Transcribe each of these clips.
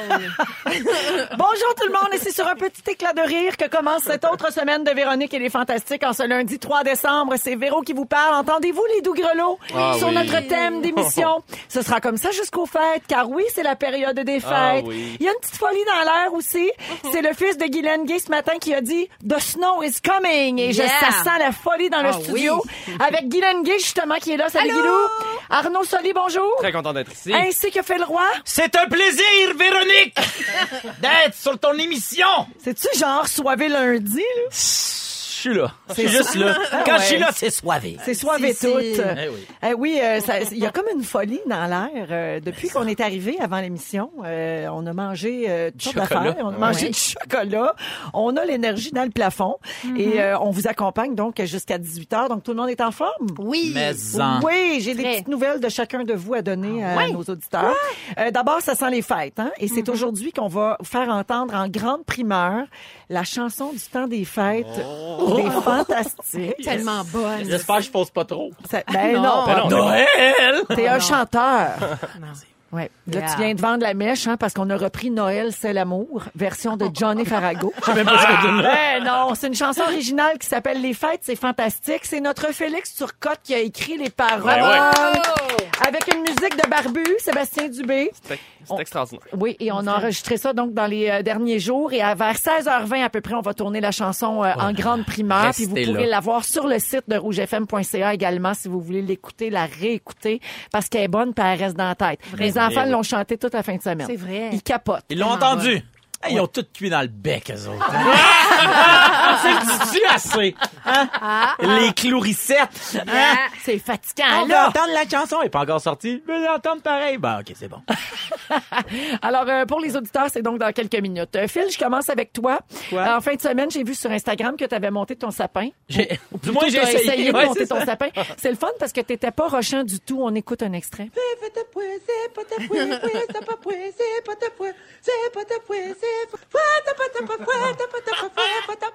Bonjour tout le monde et c'est sur un petit éclat de rire que commence cette autre semaine de Véronique et les Fantastiques en ce lundi 3 décembre. C'est Véro qui vous parle. Entendez-vous les doux grelots Ah sur oui. notre thème d'émission? Ce sera comme ça jusqu'aux fêtes car oui, c'est la période des fêtes. Ah oui. Il y a une petite folie dans l'air aussi. C'est le fils de Guylaine Gay ce matin qui a dit The snow is coming et je, ça sent la folie dans le Ah studio avec Guylaine Gay justement qui est là. Salut? Guilou. Arnaud Soli, bonjour. Très content d'être ici. Ainsi que fait le roi. C'est un plaisir, Véronique, d'être sur ton émission. C'est-tu genre soivé lundi, là? Je suis là. Je suis juste là. Quand je suis là, c'est soivé. C'est soivé Si, tout. si. Eh oui. Eh oui, euh, ça- il y a comme une folie dans l'air. euh, depuis qu'on est arrivé avant l'émission, euh, on a mangé euh, toutes sortes chocolat. d'affaires. On a mangé du chocolat. On a l'énergie dans le plafond. Et euh, on vous accompagne donc jusqu'à 18 h. Donc tout le monde est en forme? Oui. Mais en. Oui, j'ai des Très. petites nouvelles de chacun de vous à donner à nos auditeurs. Euh, D'abord, ça sent les fêtes. Hein? Et c'est aujourd'hui qu'on va faire entendre en grande primeur la chanson du temps des fêtes des Fantastiques. Tellement bonne. J'espère que je pose pas trop. Ça- ben non, Non. Ben non. Noël! T'es un chanteur. Merci. Ouais. Là, Yeah. tu viens de vendre la mèche, hein, parce qu'on a repris Noël, c'est l'amour, version de Johnny Farago. même pas ce que tu non, c'est une chanson originale qui s'appelle Les Fêtes, c'est fantastique. C'est notre Félix Turcotte qui a écrit les paroles. Ben ouais. Oh! Avec une musique de Barbu, Sébastien Dubé. C'est extraordinaire. Oui, et on a enregistré ça donc dans les euh, derniers jours. Et à vers 16h20 à peu près, on va tourner la chanson euh, en grande primeur. Puis vous Restez pourrez là. la voir sur le site de rougefm.ca également si vous voulez l'écouter, la réécouter, parce qu'elle est bonne puis elle reste dans la tête. Enfants l'ont chanté toute la fin de semaine. C'est vrai. Ils capotent. Ils l'ont entendu. Hey, ils ont tout cuit dans le bec, eux autres. hein? C'est du assez? Hein? Les clouricettes. Hein? Yeah. C'est On fatigant, veut là. entendre la chanson. Elle n'est pas encore sortie. Je veux l'entendre pareil. Ben, OK, c'est bon. Alors, euh, pour les auditeurs, c'est donc dans quelques minutes. Euh, Phil, je commence avec toi. Quoi? En fin de semaine, j'ai vu sur Instagram que tu avais monté ton sapin. Ou Du moins, j'ai essayé. de monter c'est ton ça. sapin. C'est le fun parce que t'étais pas rochant du tout. On écoute un extrait.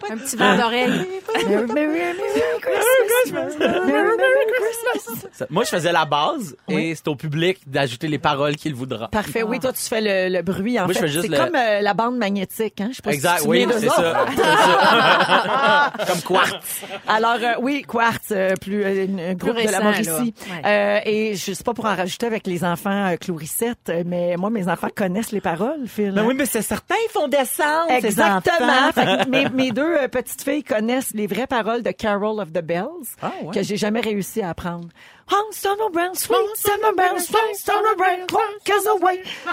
Un petit verre d'oreille. Merry, Merry, Merry Christmas. Merry, Merry Christmas. Moi, je faisais la base Oui. et c'est au public d'ajouter les paroles qu'il voudra. Parfait. Oui, toi, tu fais le, le bruit, en Moi, je fait. fais juste C'est le- comme euh, la bande magnétique, hein? Je sais pas si Exact, tu te oui, c'est ça. Comme quartz. Alors, euh, oui, Quartz, euh, plus euh, un groupe de la Mauricie. Euh, et je sais pas pour en rajouter avec les enfants euh, Clorisette, euh, mais moi, mes enfants connaissent les paroles, Phil. Ben oui, mais c'est certain, ils font descendre, ces Exactement. enfants. Fait que mes, mes deux euh, petites filles connaissent les vraies paroles de Carol of the Bells Ah, ouais. que j'ai jamais réussi à apprendre.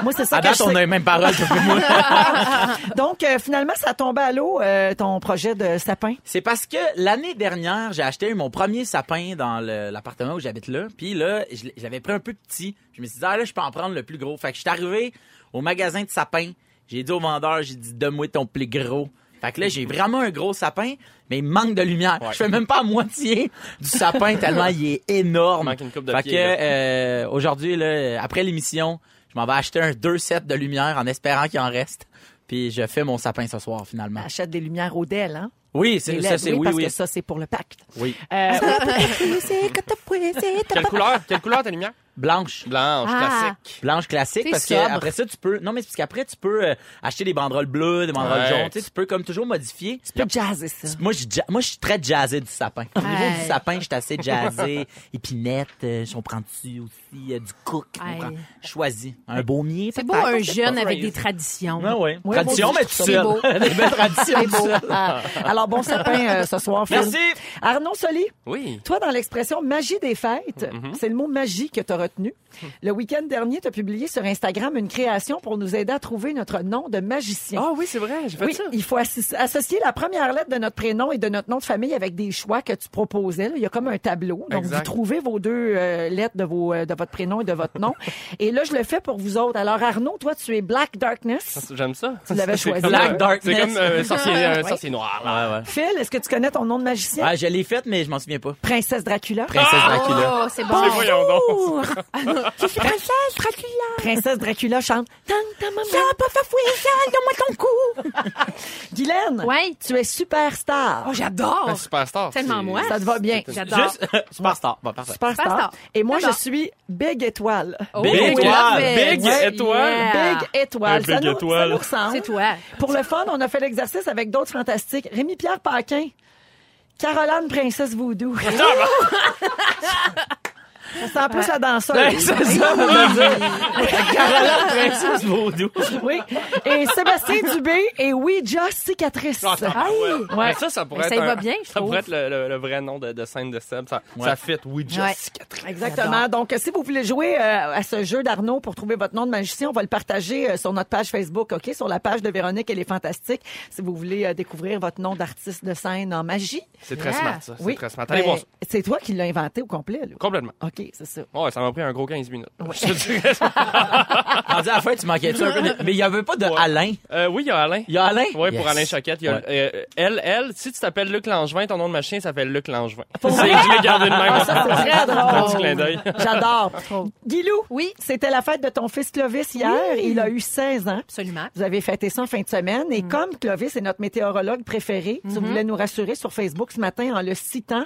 Moi, c'est ça À que je date, on a les mêmes paroles que moi. Donc, euh, finalement, ça a tombé à l'eau, euh, ton projet de sapin. C'est parce que l'année dernière, j'ai acheté mon premier sapin dans l'appartement où j'habite là. Puis là, j'avais pris un peu petit. Je me suis dit, ah là, je peux en prendre le plus gros. Fait que je suis arrivé au magasin de sapins. J'ai dit au vendeur, j'ai dit, donne-moi ton plus gros. Fait que là, j'ai vraiment un gros sapin, mais il manque de lumière. Je fais même pas à moitié du sapin tellement il est énorme. Il manque une coupe de fait pied, que euh, aujourd'hui, là, après l'émission, je m'en vais acheter un deux sets de lumière en espérant qu'il en reste. Puis je fais mon sapin ce soir finalement. Achète des lumières au DEL, hein? Oui, c'est ça, c'est oui, parce oui. que ça, c'est pour le pacte. Oui. Euh, Quelle couleur? Quelle couleur ta lumière? Blanche. Blanche, Ah. classique. Blanche classique C'est parce que après ça tu peux non mais c'est parce qu'après tu peux euh, acheter des banderoles bleues, des banderoles Ouais. jaunes, tu sais, tu peux comme toujours modifier. Tu peux jazzer ça. Moi je ja- moi je suis très jazzé du sapin. Au niveau du sapin, je suis assez jazzé, épinette, euh, on prend dessus aussi euh, du cook, on Ouais. prend choisi un baumier. C'est beau un jeune avec des traditions. Ouais, ouais. Ouais, Tradition mais seul. ça des belles traditions. C'est Alors, bon sapin euh, ce soir, Phil. Merci. Arnaud Soli, Oui. toi, dans l'expression magie des fêtes, Mm-hmm. c'est le mot magie que tu as retenu. Le week-end dernier, tu as publié sur Instagram une création pour nous aider à trouver notre nom de magicien. Ah oui, c'est vrai, j'ai fait Oui, ça. il faut associer la première lettre de notre prénom et de notre nom de famille avec des choix que tu proposais. là. Il y a comme un tableau. Donc, Exact. vous trouvez vos deux euh, lettres de, vos, euh, de votre prénom et de votre nom. et là, je le fais pour vous autres. Alors, Arnaud, toi, tu es Black Darkness. J'aime ça. Tu l'avais choisi. Black Darkness. C'est comme euh, un sorcier, Ouais. sorcier noir. Ouais, Là. Ouais. Phil, est-ce que tu connais ton nom de magicien? Ah, je l'ai faite, mais je m'en souviens pas. Princesse Dracula? Princesse Dracula. Oh, c'est bon. Donc. Je suis Princesse Dracula? Princesse Dracula chante. Ta maman. pas donne-moi ton cou. Guylaine. Ouais. Tu es superstar. Oh, j'adore. Un superstar. Tellement moi. Ça te va bien. J'adore. Juste, superstar. Bon, parfait. Superstar. Et moi, je suis Big Étoile. Oh, Big étoile. Big étoile. Yeah. Big Étoile. Un ça, Big nous, Étoile. ça nous ressemble. C'est toi. Pour le fun, on a fait l'exercice avec d'autres fantastiques. Rémi-Pierre Paquin. Caroline Princesse Voodoo. Ça sent plus la danseuse. Ouais, c'est ça. Caroline Princesse Vaudou. Oui. Et Sébastien Dubé et Ouija Cicatrice. Ah, ouais. Ouais. Mais ça, ça pourrait Mais ça être va un- bien, je Ça trouve. pourrait être le, le- le vrai nom de, de scène de Seb. Ça, ça fit. Oui, Ouais. Jessica. Exactement. Donc, si vous voulez jouer euh, à ce jeu d'Arnaud pour trouver votre nom de magicien, on va le partager euh, sur notre page Facebook, OK? Sur la page de Véronique, elle est fantastique. Si vous voulez euh, découvrir votre nom d'artiste de scène en magie. C'est très Yeah. smart, ça. C'est Oui. très smart. Allez Ben, voir ça. C'est toi qui l'as inventé au complet, là. Complètement. OK, c'est ça. Ouais, ça m'a pris un gros 15 minutes. Je te dirais ça. On dit à la fin, tu manquais-tu un peu de... Mais il y avait pas de Ouais. Alain. Euh, oui, il y a Alain. Il y a Alain? Oui, Yes. pour Alain Choquette. Il y a, Ouais. euh, elle, elle, si tu t'appelles Luc Langevin, ton nom de machin s'appelle Luc Langevin. C'est je l'ai gardé de même. Ah, ça, c'est très. Un petit clin d'œil. J'adore. Guilou, Oui. c'était la fête de ton fils Clovis hier. Il a eu 16 ans. Absolument. Vous avez fêté ça en fin de semaine. Mm. Et comme Clovis est notre météorologue préféré, tu Mm-hmm. voulais nous rassurer sur Facebook ce matin en le citant.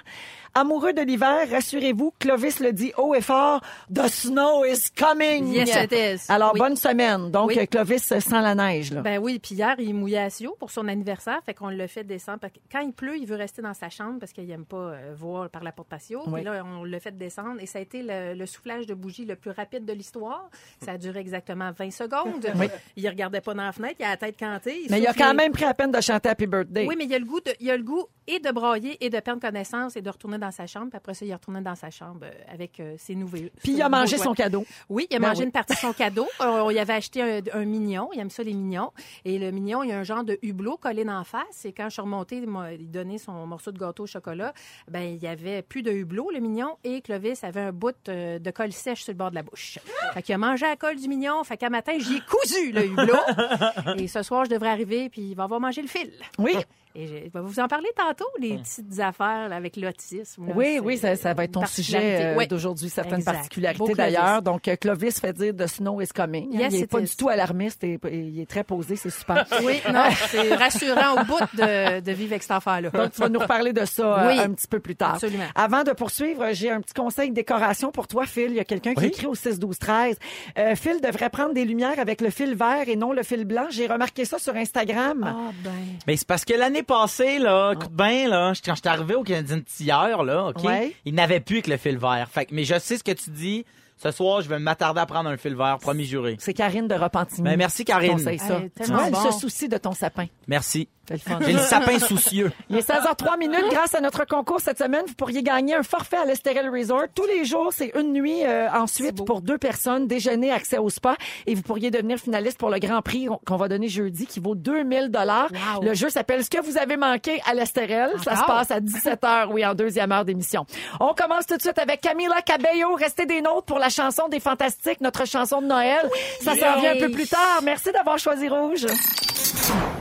Amoureux de l'hiver, rassurez-vous, Clovis le dit haut et fort, The snow is coming. Yes, it is. Alors, Oui. bonne semaine. Donc, Oui. Clovis sent la neige, là. Ben oui, puis hier, il mouillait à Sio pour son anniversaire, fait qu'on l'a fait descendre. Parce que Quand il pleut, il veut rester dans sa chambre parce qu'il aime pas euh, voir par la porte patio. Oui. Puis là, on l'a fait descendre et ça a été le, le soufflage de bougie le plus rapide de l'histoire. Ça a duré exactement 20 secondes. Oui. Il regardait pas dans la fenêtre, il a la tête cantée. mais il a quand même pris la peine de chanter Happy Birthday. Oui, mais il a le goût de, il a le goût et de brailler et de perdre connaissance et de retourner dans sa chambre. Puis après ça, il est retourné dans sa chambre euh, avec euh, ses nouveaux. Puis il a mangé son cadeau. Oui, il a Ben mangé oui. une partie de son cadeau. On y avait acheté un, un mignon. Il aime ça, les mignons. Et le mignon, il y a un genre de hublot collé la face. Et quand je suis remontée, il m'a donné son morceau de gâteau au chocolat. Ben, il y avait plus de hublot, le mignon. Et Clovis avait un bout euh, de colle sèche sur le bord de la bouche. Fait qu'il a mangé la colle du mignon. Fait qu'à matin, j'y ai cousu le hublot. et ce soir, je devrais arriver, puis il va avoir mangé le fil. Oui. Et je vais vous en parler tantôt, les petites affaires avec l'autisme. là. Oui, oui, ça, ça va être ton sujet euh, Oui. d'aujourd'hui, certaines Exact. particularités d'ailleurs. Donc, euh, Clovis fait dire The snow is coming. Yes, il n'est pas du tout alarmiste et et il est très posé, c'est super. Oui, non, c'est rassurant au bout de, de vivre avec cette affaire-là. Donc, tu vas nous reparler de ça euh, Oui. un petit peu plus tard. Absolument. Avant de poursuivre, j'ai un petit conseil de décoration pour toi, Phil. Il y a quelqu'un qui écrit au 6 12 13. Euh, Phil devrait prendre des lumières avec le fil vert et non le fil blanc. J'ai remarqué ça sur Instagram. Ah ben. Mais c'est parce que l'année passée, là, écoute bien, là, quand j'étais arrivé au Canadien hier, là, OK, Ouais. il n'avait plus que le fil vert. Fait que, mais je sais ce que tu dis. Ce soir, je vais m'attarder à prendre un fil vert, promis juré. C'est Karine de Repentigny. Ben, merci, Karine. Conseille ça. Hey, Tu vois, elle bon. se soucie de ton sapin. Merci. J'ai le sapin soucieux. Il est 16h03 minutes. Grâce à notre concours cette semaine, vous pourriez gagner un forfait à l'Estérel Resort. Tous les jours, c'est une nuit euh, ensuite pour deux personnes, déjeuner, accès au spa. Et vous pourriez devenir finaliste pour le grand prix qu'on va donner jeudi qui vaut 2000 dollars. Wow. Le jeu s'appelle Ce que vous avez manqué à l'Estérel. Ça se passe à 17h, oui, en deuxième heure d'émission. On commence tout de suite avec Camila Cabello. Restez des nôtres pour la chanson des Fantastiques, notre chanson de Noël. Ça s'en vient un peu plus tard. Merci d'avoir choisi Rouge.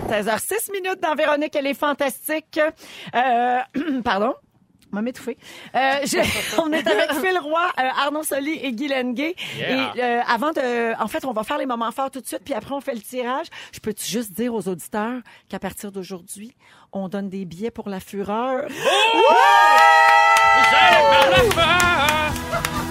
16h06 minutes dans Véronique, elle est fantastique. Euh, pardon. m'a m'étouffer. Euh, on est avec Phil Roy, euh, Arnaud Soli et Guy Lenguet. Yeah. Et euh, avant de... En fait, on va faire les moments forts tout de suite, puis après, on fait le tirage. Je peux juste dire aux auditeurs qu'à partir d'aujourd'hui, on donne des billets pour la fureur? Oh,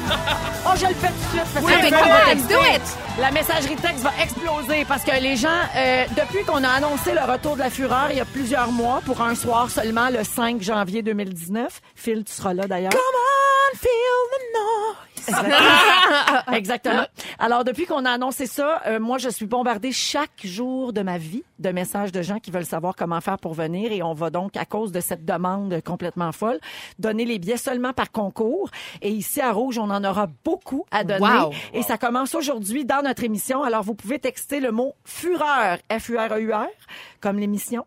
je le fais tout de suite. parce que on, être let's do it. La messagerie texte va exploser parce que les gens, euh, depuis qu'on a annoncé le retour de la fureur il y a plusieurs mois pour un soir seulement le 5 janvier 2019, Phil, tu seras là d'ailleurs. Come on, feel the noise. Exactement. Exactement. Alors, depuis qu'on a annoncé ça, euh, moi, je suis bombardée chaque jour de ma vie de messages de gens qui veulent savoir comment faire pour venir et on va donc, à cause de cette demande complètement folle, donner les billets seulement par concours. Et ici, à Rouge, on en aura beaucoup à donner. Wow. Et ça commence aujourd'hui dans notre émission. Alors, vous pouvez texter le mot fureur, F-U-R-E-U-R, comme l'émission.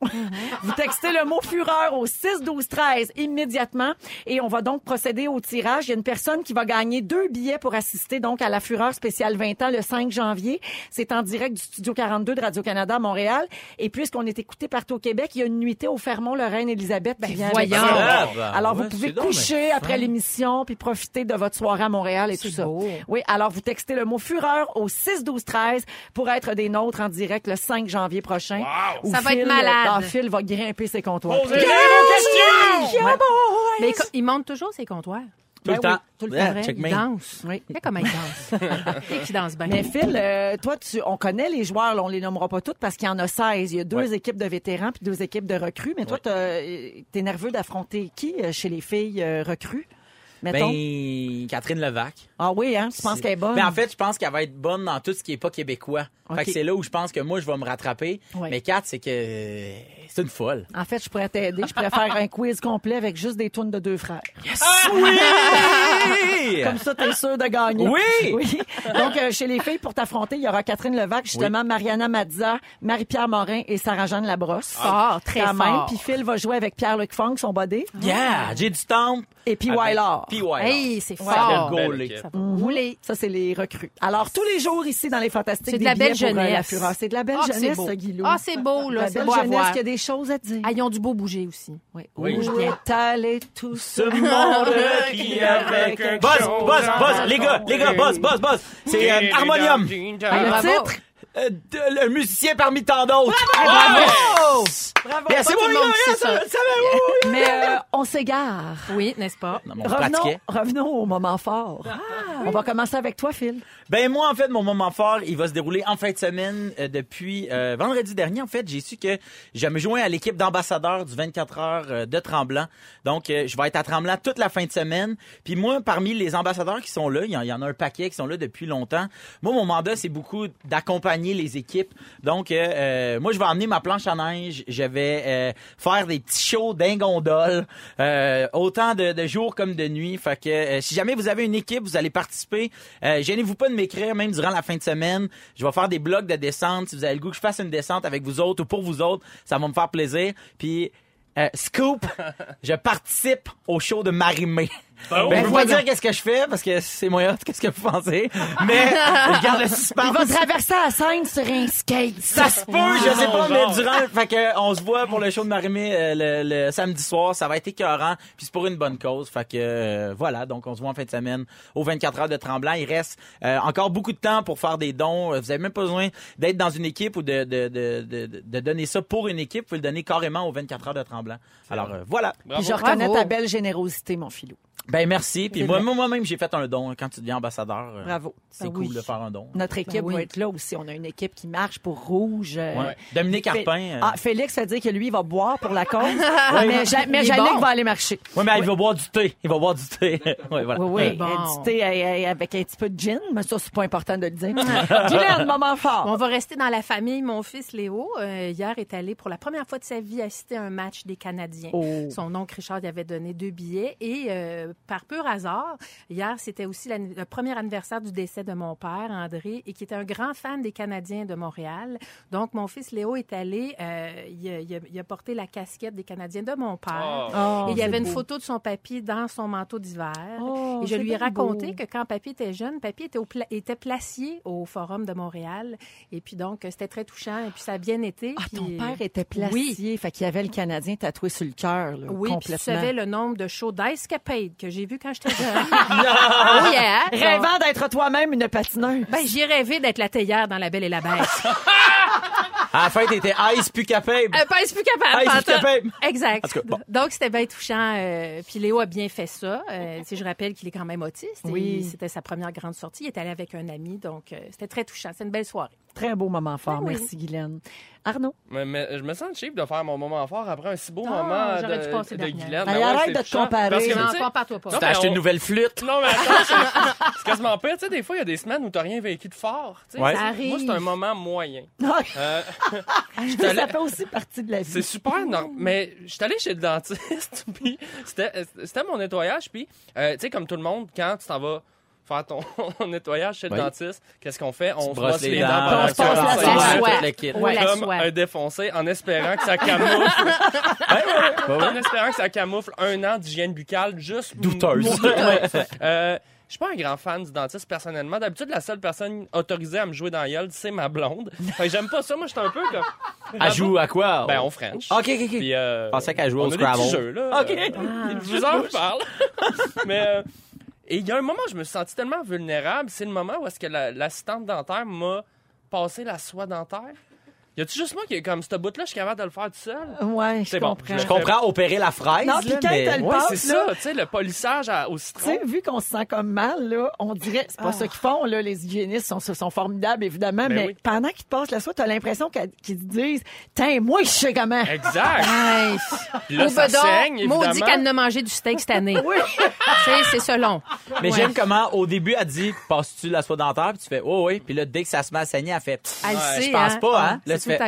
vous textez le mot fureur au 6 12 13 immédiatement et on va donc procéder au tirage. Il y a une personne qui va gagner deux billets pour assister donc à la Fureur spéciale 20 ans le 5 janvier. C'est en direct du Studio 42 de Radio-Canada à Montréal. Et puisqu'on est écouté partout au Québec, il y a une nuitée au Fermont, le Reine Élisabeth qui vient avec voyons. ça. Ben, Alors, ouais, vous pouvez donc coucher après l'émission puis profiter de votre soirée à Montréal et tout ça. beau. Oui, alors vous textez le mot Fureur au 6 12 13 pour être des nôtres en direct le 5 janvier prochain. Ça va être malade. ah, Phil va grimper ses comptoirs. Posez-les vos questions! Mais il monte toujours ses comptoirs. Tout le Ben oui, temps. tout le Yeah, temps. Il danse. Oui. Regarde comment il danse. Et qui danse bien. Mais Phil, euh, toi, tu, on connaît les joueurs, là, on les nommera pas toutes parce qu'il y en a 16. Il y a deux Ouais. équipes de vétérans puis deux équipes de recrues. Mais toi, t'as- euh, t'es nerveux d'affronter qui euh, chez les filles euh, recrues? Mettons? Ben, Catherine Levac. ah oui, hein? Tu penses qu'elle est bonne? Mais en fait, je pense qu'elle va être bonne dans tout ce qui est pas québécois. Fait que c'est là où je pense que moi, je vais me rattraper. Ouais. Mais Kat, c'est que c'est une folle. En fait, je pourrais t'aider. Je pourrais faire un quiz complet avec juste des tunes de deux frères. Oui! Comme ça, t'es sûr de gagner. Oui! Oui. Donc, euh, chez les filles, pour t'affronter, il y aura Catherine Levac, justement, Mariana Mazza, Marie-Pierre Morin et Sarah-Jeanne Labrosse. Fort, très Quand même. fort. Puis Phil va jouer avec Pierre-Luc Funk, son body, Yeah! J'ai du temps. et puis Wylar. Puis. Hey, c'est Ça fort. Ça va rouler. Ça, c'est les recrues. Alors, tous les jours ici dans les Fantastiques, de des la pour, euh, la jeunesse. Fureur. C'est de la belle Ah, jeunesse, beau. ça, Guilou. Ah, c'est beau, là. La C'est belle beau à jeunesse voir. qui a des choses à dire. Ah, ils ont du beau bouger aussi. Oui. Oui. Où est allé tout ce monde qui un Buzz, buzz, buzz, les gars, les gars, buzz, buzz, buzz. C'est euh, Harmonium. Ah, Le bravo. titre? Euh, de- le musicien parmi tant d'autres. Bravo. Bravo. Yeah, c'est Pas bon, tout les le monde sait ça, ça. ça va où? Mais euh, on s'égare. Oui, n'est-ce pas? Revenons, pratiquait. revenons au moment fort. On va commencer avec toi, Phil. Ben moi en fait mon moment fort il va se dérouler en fin de semaine euh, depuis euh, vendredi dernier en fait j'ai su que je me joins à l'équipe d'ambassadeurs du 24 heures euh, de Tremblant donc euh, je vais être à Tremblant toute la fin de semaine puis moi parmi les ambassadeurs qui sont là il y, en, il y en a un paquet qui sont là depuis longtemps moi mon mandat c'est beaucoup d'accompagner les équipes. Donc euh, euh, moi je vais emmener ma planche à neige. Je vais euh, faire des petits shows d'ingondole euh, autant de, de jours comme de nuit. Fait que euh, si jamais vous avez une équipe vous allez participer. Euh, gênez-vous pas de m'écrire même durant la fin de semaine. Je vais faire des blogs de descente. Si vous avez le goût que je fasse une descente avec vous autres ou pour vous autres ça va me faire plaisir. Puis euh, scoop, je participe au show de Marimé. Oh, ben, je vais pas dire qu'est-ce que je fais parce que c'est moi qu'est-ce que vous pensez, mais je garde le suspense. Il va traverser la scène sur un skate. Ça se peut, je sais pas, mais durant, fait que on se voit pour le show de Marimé euh, le, le samedi soir, ça va être écœurant, puis c'est pour une bonne cause, fait que euh, voilà, donc on se voit en fin de semaine aux 24 heures de Tremblant. Il reste euh, encore beaucoup de temps pour faire des dons. Euh, Vous avez même pas besoin d'être dans une équipe ou de de, de, de, de donner ça pour une équipe, vous pouvez le donner carrément aux 24 heures de Tremblant. Alors euh, voilà. Puis je reconnais Bravo. ta belle générosité, mon filou. Ben merci, puis moi vrai. moi-même j'ai fait un don quand tu deviens ambassadeur. euh, Bravo. C'est Ben cool oui. de faire un don. Notre équipe oui. va être là aussi. On a une équipe qui marche pour Rouge. euh, Ouais. Dominique Fé- Carpin. euh, Ah, Félix fait dire que lui, il va boire pour la cause. mais Ja- mais Il est Jannick bon. va aller marcher. Ouais, mais il va boire du thé. Il va boire du thé. ouais, voilà. Oui, oui. Bon. Un petit thé avec un petit peu de gin, mais ça, c'est pas important de le dire. Guylaine, moment fort. On va rester dans la famille. Mon fils Léo, euh, hier, est allé pour la première fois de sa vie assister à un match des Canadiens. Oh. Son oncle Richard lui avait donné deux billets. Et euh, par pur hasard, hier, c'était aussi le premier anniversaire du décès de mon père, André, et qui était un grand fan des Canadiens de Montréal. Donc, mon fils Léo est allé, euh, il, a, il a- il a porté la casquette des Canadiens de mon père. Oh. Oh, Et il y avait une beau. photo de son papy dans son manteau d'hiver. Oh, et je lui ai raconté beau. que quand papy était jeune, papy était, au pla- était placier au Forum de Montréal. Et puis donc, euh, c'était très touchant. Et puis ça a bien été. Ah, ton Puis, père était Oui. placier, fait qu'il y avait le Canadien tatoué sur le cœur, Oui, puis complètement. savais le nombre de shows d'Escapade que j'ai vu quand j'étais jeune. oh yeah! Rêvant d'être toi-même une patineuse. Ben, j'ai rêvé d'être la théière dans La Belle et la Bête. À la fin, t'étais ice plus capable. Euh, pas plus capable. Il est plus capable. Exact. En tout cas, bon. Donc, c'était bien touchant. euh, puis Léo a bien fait ça. Euh, sais, je rappelle qu'il est quand même autiste. Oui. C'était sa première grande sortie. Il est allé avec un ami. Donc, euh, c'était très touchant. C'est une belle soirée. Très beau moment fort. Ben oui. Merci, Guylaine. Arnaud? Mais, mais je me sens cheap de faire mon moment fort après un si beau Ah, moment j'aurais dû de, de. Guylaine. Ben ouais, arrête de te comparer. Parce que, Non, tu sais, Non, compare-toi pas. Non, T'as acheté on- une nouvelle flûte. Non, mais attends, c'est- quasiment pire. Tu sais, des fois, il y a des semaines où t'as rien vécu de fort. tu sais. Ouais. Ça Moi, arrive. c'est un moment moyen. Euh, ça fait aussi partie de la vie. c'est super normal. Mais je suis allé chez le dentiste, puis c'était c'était mon nettoyage. Puis, euh, tu sais, comme tout le monde, quand tu t'en vas faire ton nettoyage chez le Oui. dentiste, qu'est-ce qu'on fait? On se brosse les les dents, dents on se passe la 45 soie. minutes. soie. tout le kit. Ouais, la comme soie. un défoncé en espérant que ça camoufle en espérant que ça camoufle un an d'hygiène buccale juste Douteuse. Ouais. Euh, Je suis pas un grand fan du dentiste personnellement. D'habitude, la seule personne autorisée à me jouer dans la gueule, c'est ma blonde. Fait que j'aime pas ça. Moi, j'étais un peu comme. Elle joue à quoi? Ben, on French. OK, OK, OK. Puis, euh, Je pensais qu'elle jouait au on a des Scrabble. petits jeux, là. OK. Euh, je vous en parle. Mais euh, et il y a un moment où je me suis senti tellement vulnérable. C'est le moment où est-ce que la- l'assistante dentaire m'a passé la soie dentaire. Y a-tu juste moi qui est comme ce bout-là, je suis capable de le faire tout seul? Ouais, je bon, comprends. Je comprends opérer la fraise, Non, puis quand mais... t'as le- Ouais, passe, c'est ça, tu sais, le polissage à- au Tu citron. sais, vu qu'on se sent comme mal, là, on dirait, c'est pas ça qu'ils font, là, les hygiénistes sont, sont formidables, évidemment, Ben mais oui. pendant qu'ils te passent la soie, t'as l'impression qu'ils te disent, tiens, moi, je sais comment. Exact. Puis là, ça saigne, maudit évidemment. qu'elle n'a mangé du steak cette année. Oui. Tu sais, c'est selon. Mais Ouais. j'aime comment, au début, elle dit, passes-tu la soie dentaire? Puis tu fais, oh oui. Puis là, dès que ça se met à saigner, elle fait, Elle je pense hein? pas, Ah, hein?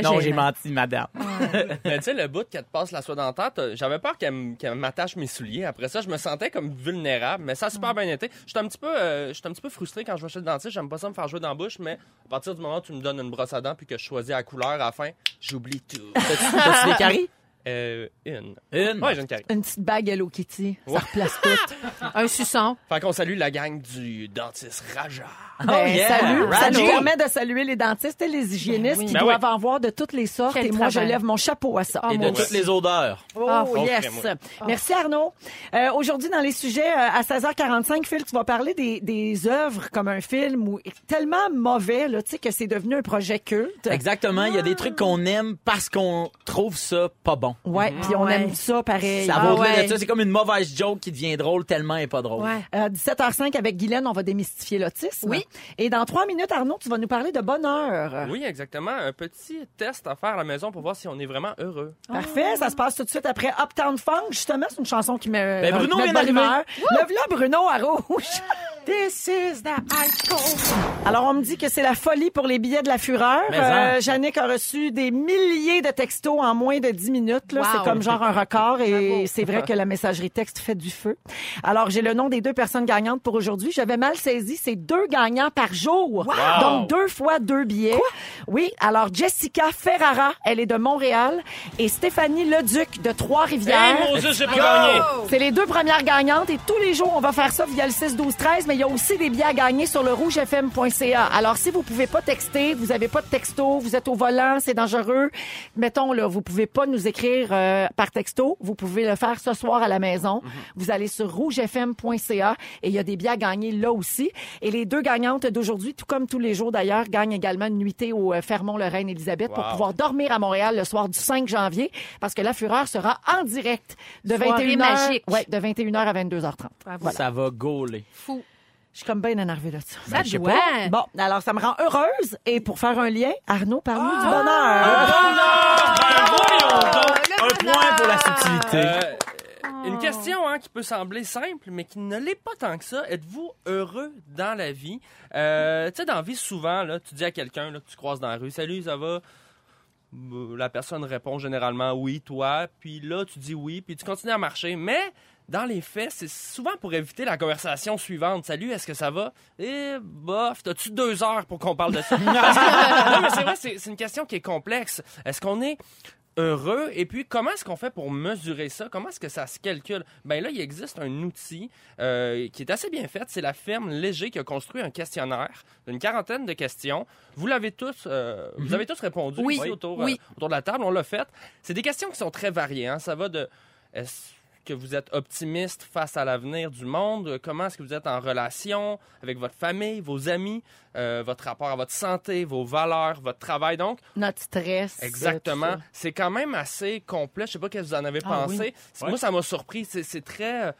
Non, j'ai menti, madame. Mais tu sais, le bout qu'elle te passe la soie dentaire, j'avais peur qu'elle m'attache mes souliers. Après ça, je me sentais comme vulnérable, mais ça a super bien été. J'étais un petit peu, euh, j'étais un petit peu frustré quand je vais chez le dentiste. J'aime pas ça me faire jouer dans la bouche, mais à partir du moment où tu me donnes une brosse à dents puis que je choisis la couleur, à la fin, j'oublie tout. T'as-tu des caries? Euh, une. Une. Ouais, j'ai une carie. Une petite bague Hello Kitty, ça replace tout. Un suçon. Fait qu'on salue la gang du dentiste Raja. Ben, yeah. Salut, ça nous permet de saluer les dentistes et les hygiénistes oui. qui Ben doivent oui. en voir de toutes les sortes. Quel et moi, je lève mon chapeau à ça. Ah, Et de moi toutes les odeurs. Oh, Ah, yes. offrez-moi. Merci Arnaud. Euh, Aujourd'hui, dans les sujets, euh, à 16h45, Phil, tu vas parler des, des œuvres comme un film ou tellement mauvais, là, tu sais, que c'est devenu un projet culte. Exactement. Il y a des trucs qu'on aime parce qu'on trouve ça pas bon. Ouais, puis on Ah ouais. aime ça pareil. Ça Ah va au-delà ouais. de ça. C'est comme une mauvaise joke qui devient drôle tellement elle est pas drôle. Ouais. Euh, 17h05 avec Guylaine, on va démystifier l'autisme. Oui. Et dans trois minutes, Arnaud, tu vas nous parler de bonheur. Oui, exactement. Un petit test à faire à la maison pour voir si on est vraiment heureux. Parfait, ça se passe tout de suite après Uptown Funk. Justement, c'est une chanson qui me Ben, Bruno vient d'arriver. humeur. Lève-la, Bruno, à rouge. This is the high school. Alors, on me dit que c'est la folie pour les billets de la fureur. Hein. Euh, Yannick a reçu des milliers de textos en moins de 10 minutes. là. Wow. C'est comme genre un record et c'est vrai que la messagerie texte fait du feu. Alors, j'ai le nom des deux personnes gagnantes pour aujourd'hui. J'avais mal saisi, c'est deux gagnants par jour. Donc, deux fois deux billets. Oui, alors Jessica Ferrara, elle est de Montréal et Stéphanie Leduc de Trois-Rivières. Hey, gagné! C'est les deux premières gagnantes et tous les jours, on va faire ça via le 6 12 13 mais y a aussi des billets à gagner sur le rougefm.ca. Alors si vous pouvez pas texter, vous avez pas de texto, vous êtes au volant, c'est dangereux, mettons là, vous pouvez pas nous écrire euh, par texto, vous pouvez le faire ce soir à la maison. Vous allez sur rougefm.ca et il y a des billets à gagner là aussi et les deux gagnantes d'aujourd'hui, tout comme tous les jours d'ailleurs, gagnent également une nuitée au euh, Fermont-Lorraine Élisabeth pour pouvoir dormir à Montréal le soir du 5 janvier parce que la Fureur sera en direct de Soirée 21h magique. ouais, de 21h à 22h30. Bravo. Ça va gauler. Fou. Je suis comme bien énervée de ça. Ça sais doit. Bon, alors ça me rend heureuse et pour faire un lien, Arnaud parle-nous Ah! du bonheur. Un point pour la subtilité. Euh. Une question hein, qui peut sembler simple, mais qui ne l'est pas tant que ça. Êtes-vous heureux dans la vie? Euh, tu sais, dans la vie, souvent, là, tu dis à quelqu'un là, que tu croises dans la rue, Salut, ça va? Euh, La personne répond généralement oui, toi. Puis là, tu dis oui, puis tu continues à marcher. Mais dans les faits, c'est souvent pour éviter la conversation suivante. Salut, est-ce que ça va? Eh, bof, t'as-tu deux heures pour qu'on parle de ça? Non, mais c'est vrai, c'est une question qui est complexe. Est-ce qu'on est heureux? Et puis, comment est-ce qu'on fait pour mesurer ça? Comment est-ce que ça se calcule? Ben là, il existe un outil euh, qui est assez bien fait. C'est la firme Léger qui a construit un questionnaire d'une quarantaine de questions. Vous l'avez tous, euh, vous avez tous répondu Oui. ici autour, Oui. euh, autour de la table. On l'a fait. C'est des questions qui sont très variées. hein. Ça va de que vous êtes optimiste face à l'avenir du monde? Comment est-ce que vous êtes en relation avec votre famille, vos amis, euh, votre rapport à votre santé, vos valeurs, votre travail? Donc, Notre stress. Exactement. C'est quand même assez complet. Je sais pas ce que vous en avez Ah pensé. Moi, ça m'a surpris. C'est très. euh,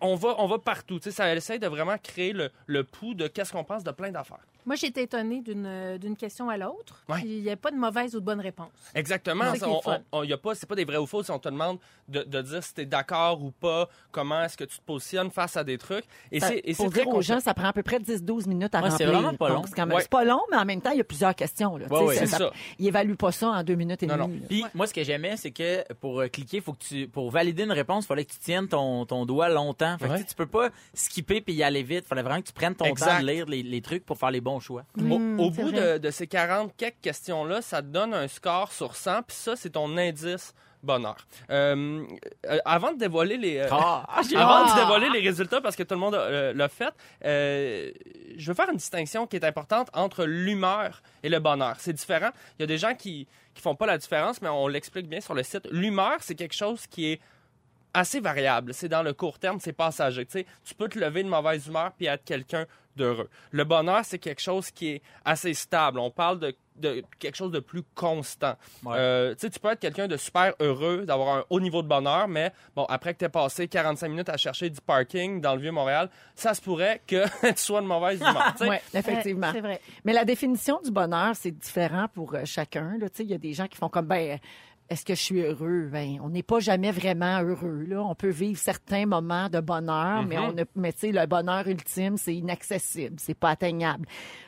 on va, on va partout. Tu sais, ça essaie de vraiment créer le, le pouls de qu'est-ce qu'on pense de plein d'affaires. Moi, j'ai été étonnée d'une euh, d'une question à l'autre. Ouais. puis Il n'y a pas de mauvaise ou de bonne réponse. Exactement. C'est ça Ça, qui est on, fun. on- on- y a pas, c'est pas des vrais ou faux. Si on te demande de, de dire si t'es d'accord ou pas, comment est-ce que tu te positionnes face à des trucs. Et Ça- c'est, et pour c'est dire aux gens, ça prend à peu près 10-12 minutes à Ouais, c'est remplir. vraiment pas Donc, long. C'est quand même- Ouais. c'est pas long, mais en même temps, il y a plusieurs questions. Là. Ouais, Tu. C'est ça. Il évalue pas ça en deux minutes et demie. Puis moi, ce que j'aimais, c'est que pour euh, cliquer, faut que tu, pour valider une réponse, il fallait que tu tiennes ton, ton doigt longtemps. Fait que, tu sais, tu peux pas skipper puis y aller vite. Fallait vraiment que tu prennes ton Exact. temps de lire les, les trucs pour faire les bons choix. Au, bout de, de ces 40 quelques questions-là, ça te donne un score sur 100, puis ça, c'est ton indice bonheur. Euh, euh, avant de dévoiler les... euh, Ah, Avant Ah! de dévoiler les résultats, parce que tout le monde l'a fait, euh, je veux faire une distinction qui est importante entre l'humeur et le bonheur. C'est différent. Il y a des gens qui qui font pas la différence, mais on l'explique bien sur le site. L'humeur, c'est quelque chose qui est assez variable. C'est dans le court terme, c'est passager. Tu sais, tu peux te lever de mauvaise humeur puis être quelqu'un d'heureux. Le bonheur, c'est quelque chose qui est assez stable. On parle de, de quelque chose de plus constant. Ouais. Euh, tu sais, tu peux être quelqu'un de super heureux, d'avoir un haut niveau de bonheur, mais bon, après que tu aies passé 45 minutes à chercher du parking dans le Vieux-Montréal, ça se pourrait que tu sois de mauvaise humeur. Oui, effectivement. Vrai. Mais la définition du bonheur, c'est différent pour euh, chacun. là. Tu sais, Il y a des gens qui font comme, ben, est-ce que je suis heureux? Ben, on n'est pas jamais vraiment heureux. Là. On peut vivre certains moments de bonheur, mais, on mais tu sais, le bonheur ultime, c'est inaccessible, c'est pas atteignable.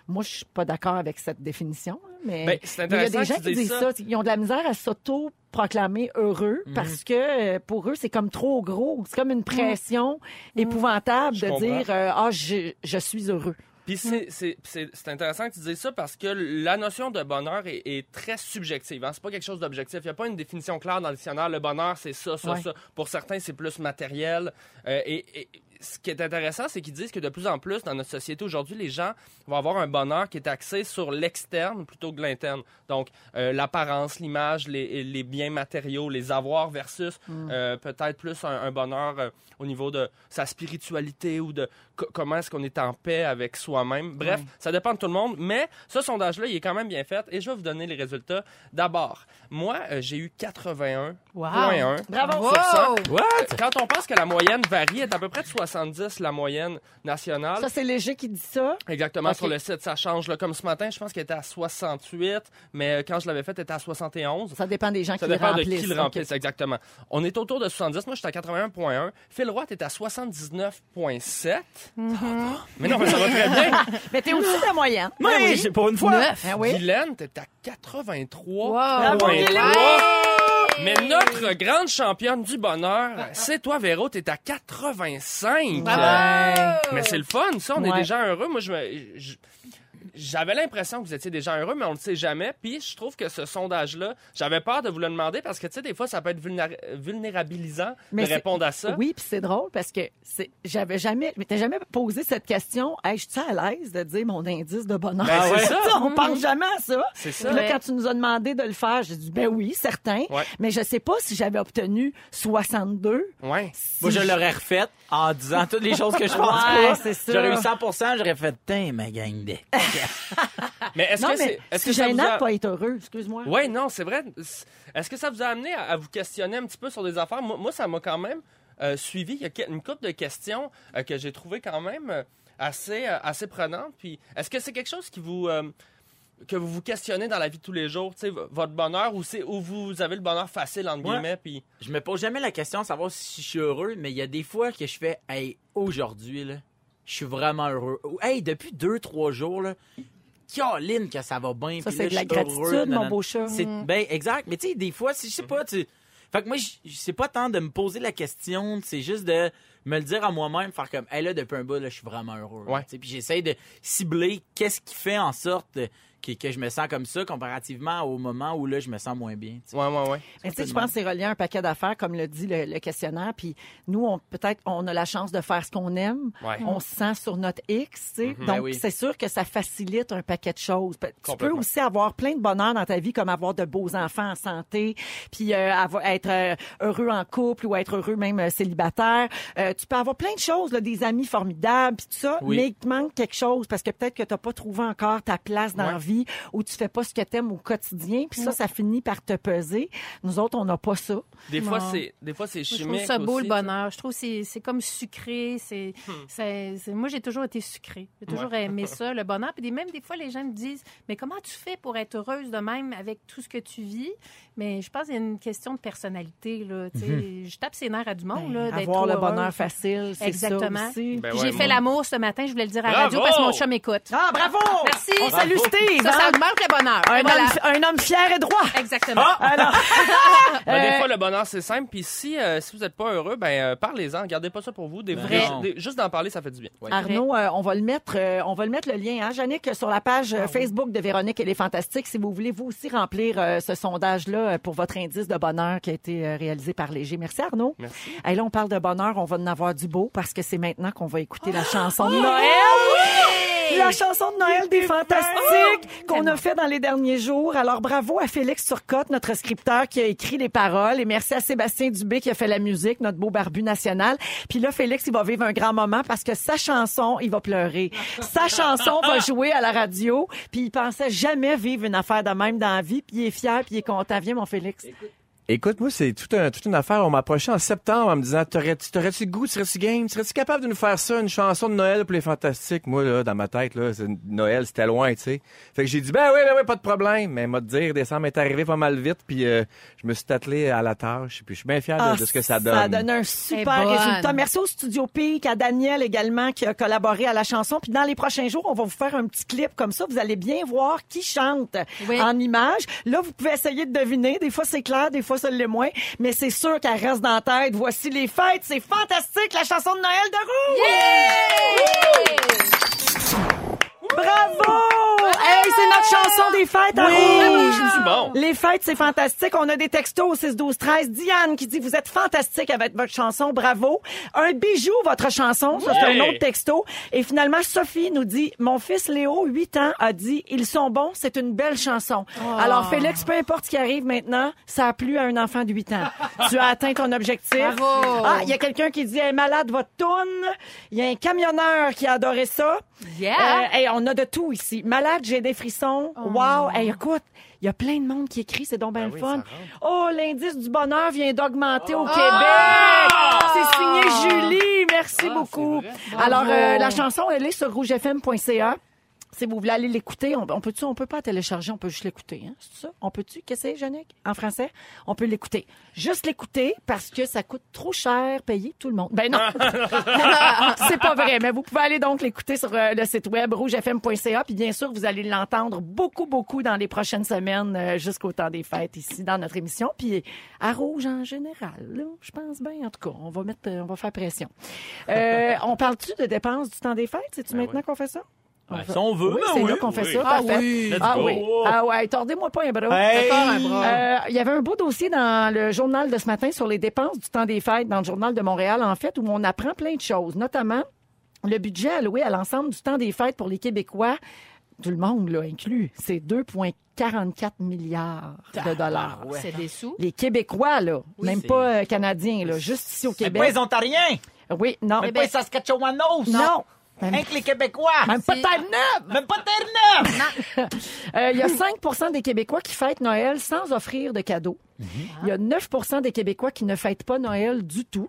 Moi, je suis pas d'accord avec cette définition. là, Mais Ben, il y a des gens qui disent ça. ça. Ils ont de la misère à s'auto-proclamer heureux Mhm. parce que euh, pour eux, c'est comme trop gros. C'est comme une pression épouvantable Je de comprends. dire euh, Ah, je, je suis heureux. Puis c'est- c'est intéressant que tu dises ça parce que la notion de bonheur est, est très subjective. Hein? C'est pas quelque chose d'objectif. Il n'y a pas une définition claire dans le dictionnaire. Le bonheur, c'est ça, ça, Ouais. ça. Pour certains, c'est plus matériel. Euh, et, et ce qui est intéressant, c'est qu'ils disent que de plus en plus, dans notre société aujourd'hui, les gens vont avoir un bonheur qui est axé sur l'externe plutôt que l'interne. Donc, euh, l'apparence, l'image, les, les biens matériaux, les avoirs versus euh, peut-être plus un, un bonheur euh, au niveau de sa spiritualité ou de comment est-ce qu'on est en paix avec soi-même. Bref, ça dépend de tout le monde, mais ce sondage-là, il est quand même bien fait et je vais vous donner les résultats. D'abord, moi, euh, j'ai eu 81.1 Bravo! sur 100. What? Quand on pense que la moyenne varie, est à peu près de 70 la moyenne nationale. Ça, c'est léger qui dit ça? Exactement, sur le site, ça change. Là. Comme ce matin, je pense qu'elle était à 68, mais euh, quand je l'avais fait, elle était à 71. Ça dépend des gens Ça qui le dépend de remplissent. qui le OK. remplisse, exactement. On est autour de 70. Moi, j'étais à 81.1. Phil Roy, t'es à 79.7. Mais non, mais ça va très bien. Mais t'es au-dessus de la moyenne. Oui, Ben c'est pour une fois. Neuf. Ben oui. Guylaine, t'es à 83. Wow. Bravo, Guylaine! Mais notre grande championne du bonheur, c'est toi, Véro, t'es à 85. Mais c'est le fun, ça. On est Ouais. gens heureux. Moi, je me- je- J'avais l'impression que vous étiez gens heureux, mais on le sait jamais. Puis je trouve que ce sondage-là, j'avais peur de vous le demander parce que, tu sais, des fois, ça peut être vulnéra- vulnérabilisant Mais de répondre à ça. Oui, puis c'est drôle parce que j'avais jamais, je m'étais jamais posé cette question. Hey, je suis à l'aise de dire mon indice de bonheur? Ben, c'est ça. On pense jamais à ça. C'est ça. Puis là, quand tu nous as demandé de le faire, j'ai dit ben oui, certain. Ouais. Mais je sais pas si j'avais obtenu 62. Ouais. Si Moi, je l'aurais refait en disant toutes les choses que je pense Ouais, pas. c'est ça. J'aurais eu 100% j'aurais fait, tiens, ma gang de... Mais est-ce Non, que mais c'est. Est-ce que ça vous gênant a- de pas être heureux. Excuse-moi. Oui, non, c'est vrai. Est-ce que ça vous a amené à, à vous questionner un petit peu sur des affaires? Moi, moi, ça m'a quand même euh, suivi. Il y a une couple de questions euh, que j'ai trouvées quand même euh, assez, euh, assez prenantes. Puis, est-ce que c'est quelque chose qui vous. euh, que vous vous questionnez dans la vie de tous les jours, tu sais, v- votre bonheur, ou, c'est, ou vous avez le bonheur facile, entre Ouais. guillemets, puis... Je me pose jamais la question de savoir si je suis heureux, mais il y a des fois que je fais, hey, aujourd'hui, là, je suis vraiment heureux. Hey, depuis deux, trois jours, là, Caroline, que ça va bien. Ça, c'est de la suis heureux, gratitude, mon beau chat. C'est ben exact, mais tu sais des fois si je sais pas tu fait que moi c'est pas tant de me poser la question, c'est juste de me le dire à moi-même faire comme hey là depuis un bout là je suis vraiment heureux. Ouais. Puis j'essaie de cibler qu'est-ce qui fait en sorte que, que je me sens comme ça comparativement au moment où là je me sens moins bien. tu sais. Ouais, ouais, ouais. Mais tu sais, je pense que c'est relié à un paquet d'affaires, comme le dit le, le questionnaire. Puis nous, on peut-être on a la chance de faire ce qu'on aime. Ouais. On se sent sur notre X, tu sais. Donc, Ben oui. c'est sûr que ça facilite un paquet de choses. Tu peux aussi avoir plein de bonheur dans ta vie, comme avoir de beaux enfants en santé, puis euh, avoir- être euh, heureux en couple ou être heureux même euh, célibataire. Euh, tu peux avoir plein de choses, là, des amis formidables, puis tout ça, Oui. mais il te manque quelque chose parce que peut-être que tu n'as pas trouvé encore ta place dans Ouais. la vie ou tu fais pas ce que tu aimes au quotidien, puis ça, ça finit par te peser. Nous autres, on n'a pas ça. Des fois, c'est, des fois, c'est Moi, Je chimique trouve ça beau, aussi, le bonheur. Je trouve que c'est- c'est comme sucré. C'est, Hmm. c'est- c'est- moi, j'ai toujours été sucré. J'ai toujours aimé ça, le bonheur. Puis même des fois, les gens me disent Mais comment tu fais pour être heureuse de même avec tout ce que tu vis Mais je pense qu'il y a une question de personnalité. Là, sais. Je tape ses nerfs à du monde. là, d'être Ben, avoir trop le heureuse. bonheur facile, c'est Exactement. ça aussi. Ben ouais, j'ai fait l'amour ce matin, je voulais le dire à la Bravo! radio parce que mon chum écoute. Ah, bravo! Merci. On salue Steve. Ça, ça augmente le bonheur. un, voilà. homme, un homme fier et droit. Exactement. Alors, Ben, des Euh, fois, le bonheur, c'est simple. Puis si, euh, si vous n'êtes pas heureux, ben euh, parlez-en. Gardez pas ça pour vous. Des, Ben des- juste d'en parler, ça fait du bien. Ouais. Arnaud, euh, on va le mettre, euh, on va le mettre le lien, hein, Jannick, sur la page euh, Facebook de Véronique et les Fantastiques, si vous voulez vous aussi remplir euh, ce sondage-là pour votre indice de bonheur qui a été euh, réalisé par Léger. Merci Arnaud. Merci. Et là, on parle de bonheur, on va en avoir du beau parce que c'est maintenant qu'on va écouter la chanson de Noël. La chanson de Noël des Fantastiques qu'on a fait dans les derniers jours. Alors, bravo à Félix Turcotte, notre scripteur qui a écrit les paroles. Et merci à Sébastien Dubé qui a fait la musique, notre beau barbu national. Puis là, Félix, il va vivre un grand moment parce que sa chanson, il va pleurer. Sa chanson va jouer à la radio. Puis il pensait jamais vivre une affaire de même dans la vie. Puis il est fier, puis il est content. Viens, mon Félix. Écoute, moi, c'est tout un, toute une affaire. On m'a approché en septembre en me disant T'aurais-tu t'aurais-tu le goût, serais-tu game? Serais-tu capable de nous faire ça, une chanson de Noël pour les fantastiques? Moi, là, dans ma tête, là, Noël, c'était loin, tu sais. Fait que j'ai dit Ben oui, ben oui, pas de problème. Mais m'a dire, décembre est arrivé pas mal vite, puis euh, je me suis attelé à la tâche, puis je suis bien fier de, Ah, de ce que ça donne. Ça donne un super bonne. résultat. Merci au Studio Peak, à Daniel également qui a collaboré à la chanson. Puis dans les prochains jours, on va vous faire un petit clip comme ça. Vous allez bien voir qui chante Oui. en images. Là, vous pouvez essayer de deviner. Des fois, c'est clair, des fois, ça l'est moins. Mais c'est sûr qu'elle reste dans la tête. Voici les fêtes. C'est fantastique, la chanson de Noël de Rouge! Bravo! Hey, c'est notre chanson des fêtes à Rouge! Bon. Les fêtes, c'est fantastique. On a des textos au 6 12 13 Diane qui dit vous êtes fantastique avec votre chanson, bravo. Un bijou votre chanson, ça c'est un autre texto. Et finalement Sophie nous dit mon fils Léo, 8 ans, a dit ils sont bons, c'est une belle chanson. Alors Félix, peu importe ce qui arrive maintenant, ça a plu à un enfant de 8 ans. tu as atteint ton objectif. Bravo. Ah, il y a quelqu'un qui dit elle est malade votre toune. Il y a un camionneur qui a adoré ça. Yeah. Euh, hey, on a de tout ici. Malade, j'ai des frissons. Wow. Hey, écoute, il y a plein de monde qui écrit, c'est donc bien le fun. Oh, l'indice du bonheur vient d'augmenter au Québec. C'est signé Julie. Merci beaucoup. Alors, euh, la chanson, elle est sur rougefm.ca. Si vous voulez aller l'écouter, on, on peut-tu, on peut pas télécharger, on peut juste l'écouter, hein? C'est ça? On peut-tu? Qu'est-ce que c'est, Jannick? En français? On peut l'écouter. Juste l'écouter parce que ça coûte trop cher payer tout le monde. Ben non! c'est pas vrai, mais vous pouvez aller donc l'écouter sur euh, le site web rougefm.ca. Puis bien sûr, vous allez l'entendre beaucoup, beaucoup dans les prochaines semaines euh, jusqu'au temps des fêtes ici dans notre émission. Puis à Rouge en général, là, je pense bien. En tout cas, on va mettre, on va faire pression. Euh, on parle-tu de dépenses du temps des fêtes? C'est-tu maintenant qu'on fait ça? Ben, si on veut, Oui, ben c'est oui, là qu'on fait oui. ça. Ah parfait. oui. Let's Ah go. oui. Ah ouais, tordez-moi pas un bras. Hey! Euh, Il y avait un beau dossier dans le journal de ce matin sur les dépenses du temps des fêtes dans le journal de Montréal, en fait, où on apprend plein de choses, notamment le budget alloué à l'ensemble du temps des fêtes pour les Québécois. Tout le monde, là, inclus, c'est 2,44 milliards de dollars. ouais. C'est des sous? Les Québécois, là, même pas euh, Canadiens, là, juste ici au Mais pas Québec. les Ontariens, Oui, non. même pas les Saskatchewanos, Non. Même, que les Québécois, même pas Terre-Neuve. même pas Terre-Neuve. Euh, Il y a 5% des Québécois qui fêtent Noël sans offrir de cadeaux. Il y a 9% des Québécois qui ne fêtent pas Noël du tout.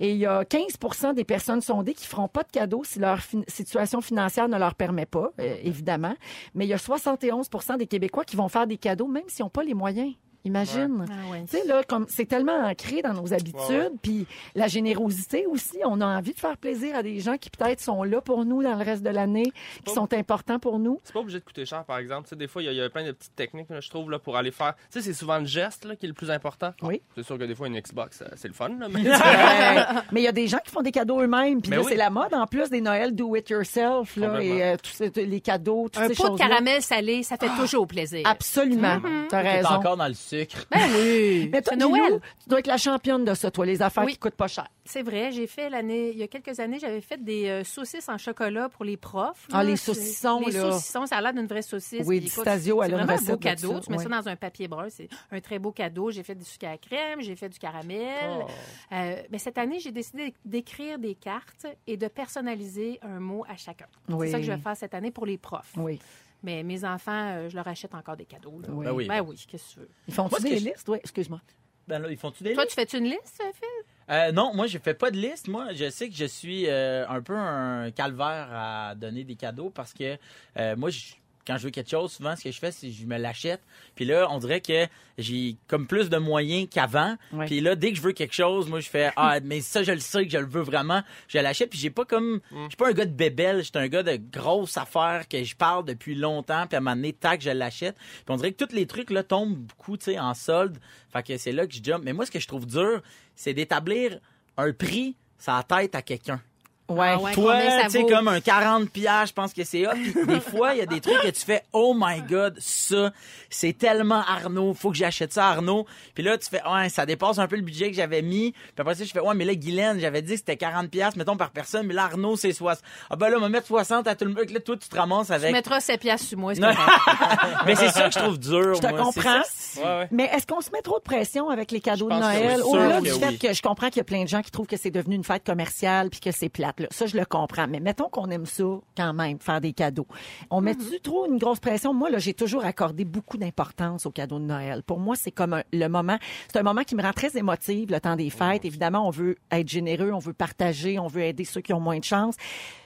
Et il y a 15% des personnes sondées qui feront pas de cadeaux si leur situation financière ne leur permet pas, euh, évidemment. Mais il y a 71% des Québécois qui vont faire des cadeaux même s'ils n'ont pas les moyens. Imagine. Ah ouais. Tu sais, là, comme c'est tellement ancré dans nos habitudes, puis la générosité aussi, on a envie de faire plaisir à des gens qui peut-être sont là pour nous dans le reste de l'année, qui sont importants pour nous. C'est pas obligé de coûter cher, par exemple. Tu sais, des fois, il y, a- il y a plein de petites techniques, là, je trouve, là, pour aller faire. Tu sais, c'est souvent le geste là, qui est le plus important. Oui. C'est sûr que des fois, une Xbox, euh, c'est le fun, là, mais. Il y a des gens qui font des cadeaux eux-mêmes. Puis Mais là, oui. c'est la mode en plus des Noëls do it yourself là, et euh, tous ces- les cadeaux, toutes Un ces pot de caramel salé, ça fait toujours plaisir. Absolument. T'as T'es raison. encore dans le sucre. Ben oui. Mais toi, Noël. Tu dois être la championne de ça, toi, les affaires Oui. qui coûtent pas cher. C'est vrai, j'ai fait l'année, il y a quelques années, j'avais fait des euh, saucisses en chocolat pour les profs. Ah, là. les saucissons, Les là. saucissons, ça a l'air d'une vraie saucisse. Oui, écoute, Distasio, elle c'est a une vraiment un recette beau de cadeau. ça, Tu mets oui. ça dans un papier brun, c'est un très beau cadeau. J'ai fait du sucre à la crème, j'ai fait du caramel. Oh. Euh, mais cette année, j'ai décidé d'écrire des cartes et de personnaliser un mot à chacun. Oui. C'est ça que je vais faire cette année pour les profs. Oui. Mais mes enfants, euh, je leur achète encore des cadeaux. là. Oui. Ben oui. Ben oui, qu'est-ce que tu veux? Ils font des que listes? Oui, excuse-moi. Ben là, ils font-tu des Toi, listes? tu fais-tu une liste, Phil? Euh, non, moi, je fais pas de liste. Moi, je sais que je suis euh, un peu un calvaire à donner des cadeaux parce que euh, moi, je quand je veux quelque chose, souvent, ce que je fais, c'est que je me l'achète. Puis là, on dirait que j'ai comme plus de moyens qu'avant. Ouais. Puis là, dès que je veux quelque chose, moi, je fais ah, mais ça, je le sais que je le veux vraiment. Je l'achète. Puis j'ai pas comme, je suis pas un gars de bébelle. Je suis un gars de grosses affaires que je parle depuis longtemps. Puis à un moment donné, tac, je l'achète. Puis on dirait que tous les trucs là tombent beaucoup, tu sais, en solde. Fait que c'est là que je jump. Mais moi, ce que je trouve dur, c'est d'établir un prix la tête à quelqu'un. Ouais. Ah ouais, Toi, tu sais, comme un 40 piastres, je pense que c'est hot. Puis des fois, il y a des trucs que tu fais, oh my god, ça, c'est tellement Arnaud, faut que j'achète ça à Arnaud. Puis là, tu fais, ouais, ça dépasse un peu le budget que j'avais mis. Puis après ça, je fais, ouais, mais là, Guylaine, j'avais dit que c'était 40 piastres, mettons, par personne, mais là, Arnaud, c'est 60. Ah ben là, on va mettre 60 à tout le monde. Là, toi, tu te ramasses Tu avec... mettras 7 piastres sur moi, c'est mais c'est ça que je trouve dur, Je te moi. Comprends. ça. Ouais, ouais. Mais est-ce qu'on se met trop de pression avec les cadeaux de Noël? Au-delà du fait oui. que je comprends qu'il y a plein de gens qui trouvent que c'est devenu une fête commerciale puis que c'est plate? Là. Ça, je le comprends. Mais mettons qu'on aime ça quand même, faire des cadeaux. On met-tu trop une grosse pression? Moi, là, j'ai toujours accordé beaucoup d'importance aux cadeaux de Noël. Pour moi, c'est comme un- le moment, c'est un moment qui me rend très émotive, le temps des fêtes. Évidemment, on veut être généreux, on veut partager, on veut aider ceux qui ont moins de chance.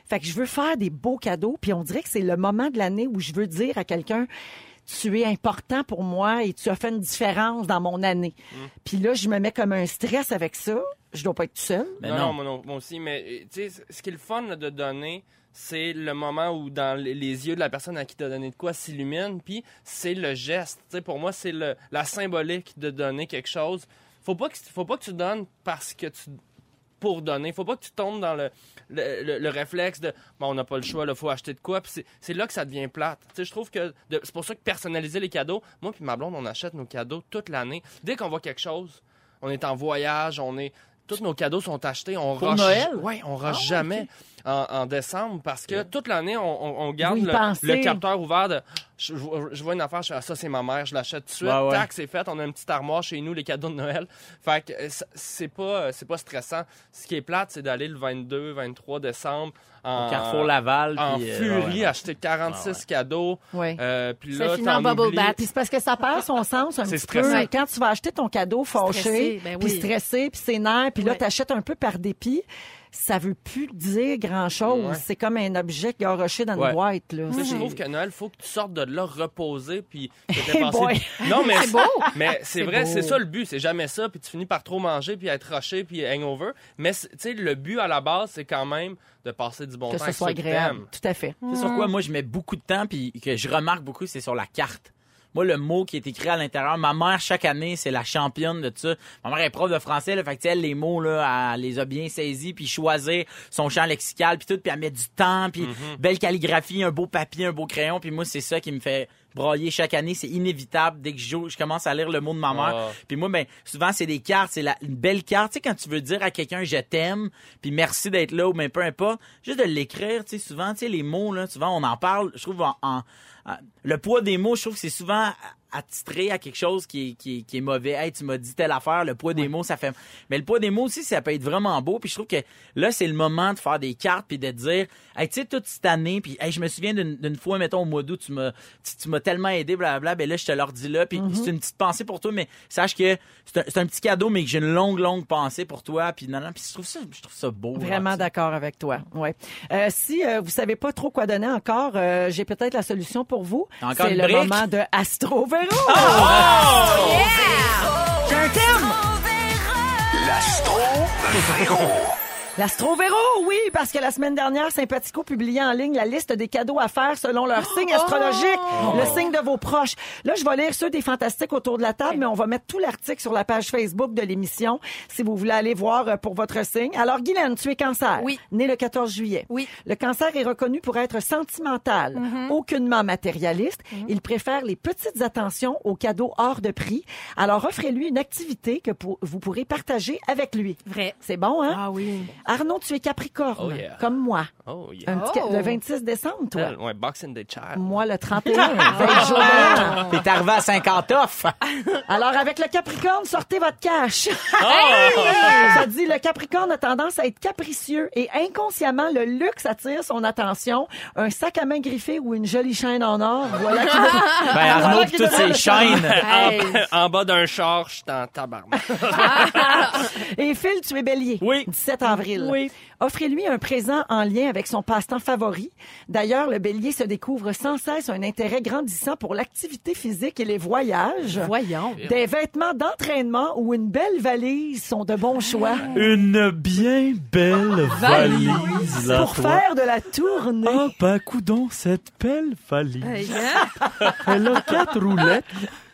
Fait que je veux faire des beaux cadeaux, puis on dirait que c'est le moment de l'année où je veux dire à quelqu'un tu es important pour moi et tu as fait une différence dans mon année. Puis là, je me mets comme un stress avec ça. Je dois pas être tout seul. Mais non, non. non, moi, non, moi aussi, mais euh, tu sais, ce qui est le fun là, de donner, c'est le moment où dans les- yeux de la personne à qui tu as donné de quoi s'illumine, puis c'est le geste. Tu sais, pour moi, c'est le- la symbolique de donner quelque chose. Faut pas que, faut pas que tu donnes parce que tu pour donner. Faut pas que tu tombes dans le, le, le- le réflexe de bon, on n'a pas le choix, il faut acheter de quoi. Puis c'est- là que ça devient plate. Tu sais, je trouve que c'est pour ça que personnaliser les cadeaux. Moi puis ma blonde, on achète nos cadeaux toute l'année. Dès qu'on voit quelque chose, on est en voyage, on est tous nos cadeaux sont achetés. On Pour rush- Noël? Ouais, on rush jamais en, en décembre parce que toute l'année, on, on- on garde Vous y le, pensez. le capteur ouvert de. Je, je- je vois une affaire, je fais, ah, ça c'est ma mère, je l'achète tout de suite. Ouais, ouais. Tac, c'est fait. On a une petite armoire chez nous, les cadeaux de Noël. Fait que c'est pas, c'est pas stressant. Ce qui est plate, c'est d'aller le 22, 23 décembre en, Au Carrefour Laval. en puis, euh, furie, ouais. acheter 46 cadeaux. Ouais. Euh, puis Ça là, finit en bubble bath. Puis c'est parce que ça perd son sens un C'est petit peu. stressant. Quand tu vas acheter ton cadeau fâché, Stressé, ben puis stressé, puis c'est nerf, puis là, t'achètes un peu par dépit, ça veut plus dire grand-chose. Ouais. C'est comme un objet garoché dans Ouais. une boîte. Là. Tu sais, je trouve que Noël, faut que tu sortes de là reposer puis que Hey passé-. Non mais C'est beau. Mais c'est vrai, c'est ça le but, c'est jamais ça puis tu finis par trop manger puis être rushé puis hangover. Mais c'est- tu sais le but à la base, c'est quand même de passer du bon que temps ce avec soit que agréable. Tout à fait. C'est sur quoi moi je mets beaucoup de temps puis que je remarque beaucoup, c'est sur la carte. Moi, le mot qui est écrit à l'intérieur, ma mère, chaque année, c'est la championne de ça. Ma mère est prof de français, là, fait que, elle, les mots, là, elle les a bien saisis, puis choisir son champ lexical, puis tout, puis elle met du temps, puis belle calligraphie, un beau papier, un beau crayon, puis moi, c'est ça qui me fait broyer chaque année. C'est inévitable. Dès que je, joue, je commence à lire le mot de ma mère. Ah. Puis moi, ben, souvent, c'est des cartes. C'est la- une belle carte. Tu sais, quand tu veux dire à quelqu'un, je t'aime, puis merci d'être là, ou ben, peu importe, juste de l'écrire, tu sais, souvent, tu sais, les mots, là, souvent, on en parle, je trouve, en, en- en- le poids des mots, je trouve que c'est souvent attitré à quelque chose qui est, qui est, qui est mauvais. Hey, tu m'as dit telle affaire, le poids des mots, ça fait... Mais le poids des mots aussi, ça peut être vraiment beau. Puis je trouve que là, c'est le moment de faire des cartes puis de dire, hey, tu sais, toute cette année, puis hey, je me souviens d'une d'une fois, mettons, au mois d'août, tu m'as tu, tu m'as tellement aidé, blablabla, ben là, je te leur dis là, puis c'est une petite pensée pour toi, mais sache que c'est un, un petit cadeau, mais que j'ai une longue, longue pensée pour toi, puis non, non, puis je trouve ça, je trouve ça beau. Vraiment d'accord avec toi. Ouais. Euh, si euh, vous savez pas trop quoi donner encore, euh, j'ai peut-être la solution pour vous. Encore C'est une le brique? moment de Astro Véro. Oh! J'ai un terme. L'Astro Véro. L'Astro Véro, oui, parce que la semaine dernière, Sympathico publiait en ligne la liste des cadeaux à faire selon leur signe astrologique, le signe de vos proches. Là, je vais lire ceux des fantastiques autour de la table, mais on va mettre tout l'article sur la page Facebook de l'émission si vous voulez aller voir euh, pour votre signe. Alors, Guylaine, tu es cancer. Oui. Né le 14 juillet. Oui. Le cancer est reconnu pour être sentimental, aucunement matérialiste. Il préfère les petites attentions aux cadeaux hors de prix. Alors, offrez-lui une activité que pour- vous pourrez partager avec lui. Vrai. C'est bon, hein? Ah oui. Arnaud, tu es Capricorne, Oh yeah. comme moi. Oh yeah. Un petit ca- Oh. Le 26 décembre, toi. Ouais, Boxing Day Child. Moi, le 31. veille jour de l'an. T'es arrivé à 50 off. Alors, avec le Capricorne, sortez votre cash. Oh! Ça dit, le Capricorne a tendance à être capricieux et inconsciemment, le luxe attire son attention. Un sac à main griffé ou une jolie chaîne en or, voilà qui Ben, Arnaud, Voilà pis qui toutes ses chaînes. Hey. En bas d'un char, je suis en tabarnak. Et Phil, tu es bélier. Oui. 17 avril. Oui. Offrez-lui un présent en lien avec son passe-temps favori. D'ailleurs, le bélier se découvre sans cesse un intérêt grandissant pour l'activité physique et les voyages. Voyons. Des vêtements d'entraînement ou une belle valise sont de bons choix. Une bien belle valise. là, Pour toi. faire de la tournée. Ah, ben, coudon, cette belle valise. Hein? Elle a quatre roulettes